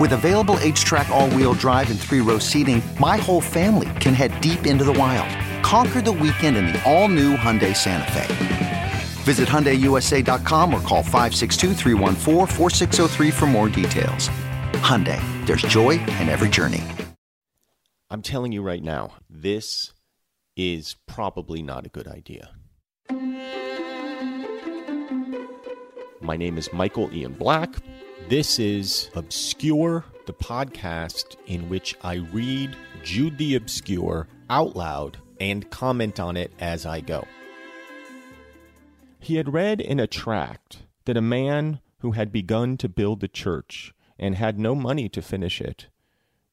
With available H track, all wheel drive, and three row seating, my whole family can head deep into the wild. Conquer the weekend in the all new Hyundai Santa Fe. Visit HyundaiUSA.com or call 562 for more details. Hyundai, there's joy in every journey. I'm telling you right now, this is probably not a good idea. My name is Michael Ian Black. This is Obscure, the podcast in which I read Jude the Obscure out loud and comment on it as I go. He had read in a tract that a man who had begun to build a church and had no money to finish it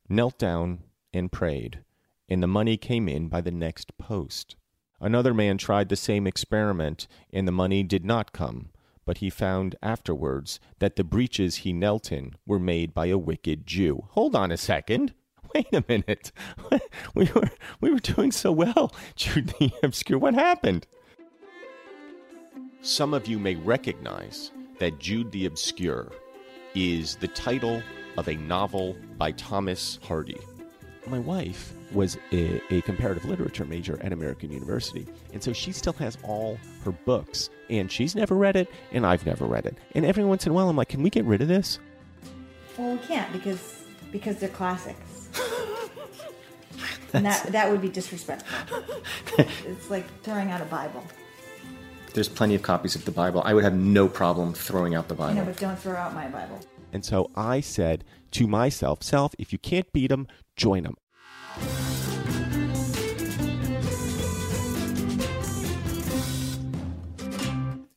knelt down and prayed, and the money came in by the next post. Another man tried the same experiment, and the money did not come, but he found afterwards that the breeches he knelt in were made by a wicked Jew. Hold on a second. Wait a minute. We were we were doing so well, Jude the Obscure. What happened? Some of you may recognize that Jude the Obscure is the title of a novel by Thomas Hardy. My wife was a, a, comparative literature major at American University, and so she still has all her books, and she's never read it, and I've never read it. And every once in a while, I'm like, "Can we get rid of this?" Well, we can't because because they're classics. and that that would be disrespectful. it's like throwing out a Bible. There's plenty of copies of the Bible. I would have no problem throwing out the Bible. know, but don't throw out my Bible. And so I said to myself, self, if you can't beat them, join them.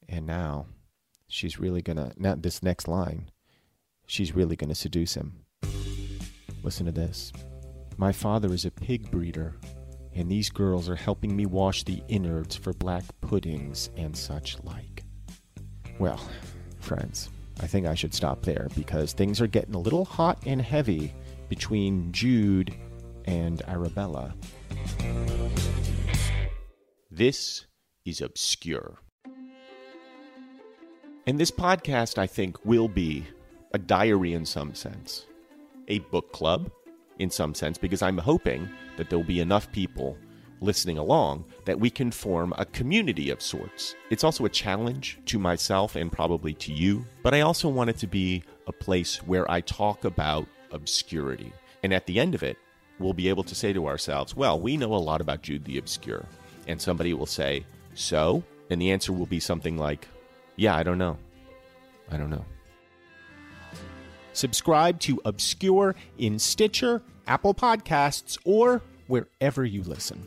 And now she's really gonna, now this next line, she's really gonna seduce him. Listen to this. My father is a pig breeder and these girls are helping me wash the innards for black puddings and such like. Well, friends, I think I should stop there because things are getting a little hot and heavy between Jude and Arabella. This is obscure. And this podcast, I think, will be a diary in some sense, a book club in some sense, because I'm hoping that there'll be enough people listening along that we can form a community of sorts. It's also a challenge to myself and probably to you, but I also want it to be a place where I talk about obscurity. And at the end of it, we'll be able to say to ourselves, well, we know a lot about Jude the Obscure. And somebody will say, so? And the answer will be something like, yeah, I don't know. I don't know. Subscribe to Obscure in Stitcher, Apple Podcasts, or wherever you listen.